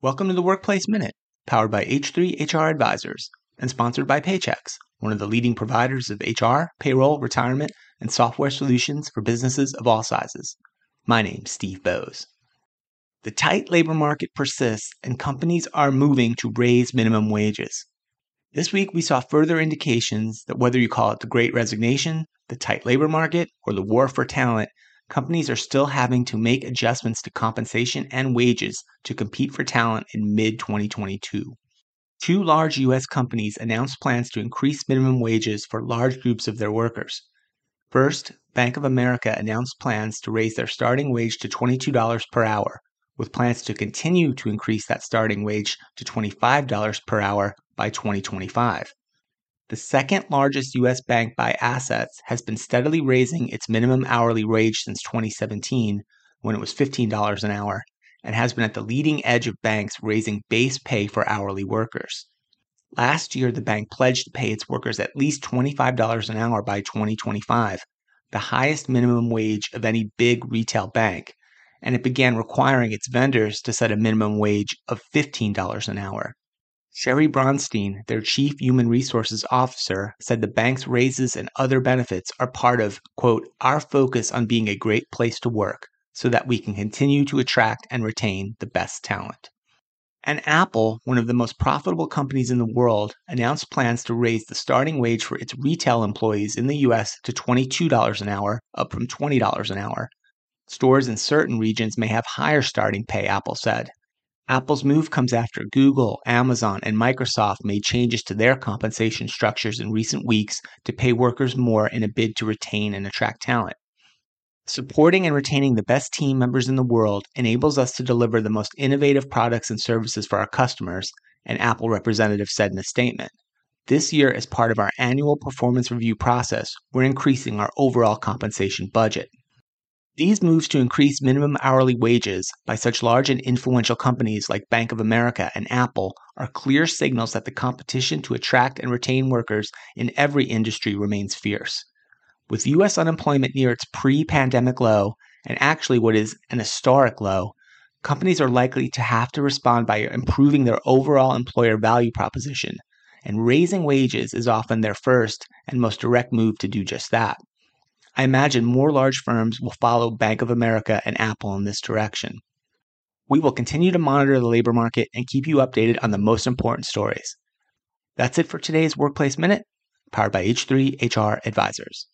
Welcome to the Workplace Minute, powered by H3 HR Advisors and sponsored by Paychex, one of the leading providers of HR, payroll, retirement, and software solutions for businesses of all sizes. My name's Steve Boese. The tight labor market persists and companies are moving to raise minimum wages. This week, we saw further indications that whether you call it the great resignation, the tight labor market, or the war for talent, companies are still having to make adjustments to compensation and wages to compete for talent in mid 2022. Two large U.S. companies announced plans to increase minimum wages for large groups of their workers. First, Bank of America announced plans to raise their starting wage to $22 per hour, with plans to continue to increase that starting wage to $25 per hour by 2025 the second largest U.S. bank by assets, has been steadily raising its minimum hourly wage since 2017, when it was $15 an hour, and has been at the leading edge of banks raising base pay for hourly workers. Last year, the bank pledged to pay its workers at least $25 an hour by 2025, the highest minimum wage of any big retail bank, and it began requiring its vendors to set a minimum wage of $15 an hour. Sheri Bronstein, their chief human resources officer, said the bank's raises and other benefits are part of, quote, our focus on being a great place to work so that we can continue to attract and retain the best talent. And Apple, one of the most profitable companies in the world, announced plans to raise the starting wage for its retail employees in the US to $22 an hour, up from $20 an hour. Stores in certain regions may have higher starting pay, Apple said. Apple's move comes after Google, Amazon, and Microsoft made changes to their compensation structures in recent weeks to pay workers more in a bid to retain and attract talent. Supporting and retaining the best team members in the world enables us to deliver the most innovative products and services for our customers, an Apple representative said in a statement. This year, as part of our annual performance review process, we're increasing our overall compensation budget. These moves to increase minimum hourly wages by such large and influential companies like Bank of America and Apple are clear signals that the competition to attract and retain workers in every industry remains fierce. With U.S. unemployment near its pre pandemic low, and actually what is an historic low, companies are likely to have to respond by improving their overall employer value proposition, and raising wages is often their first and most direct move to do just that. I imagine more large firms will follow Bank of America and Apple in this direction. We will continue to monitor the labor market and keep you updated on the most important stories. That's it for today's Workplace Minute, powered by H3 HR Advisors.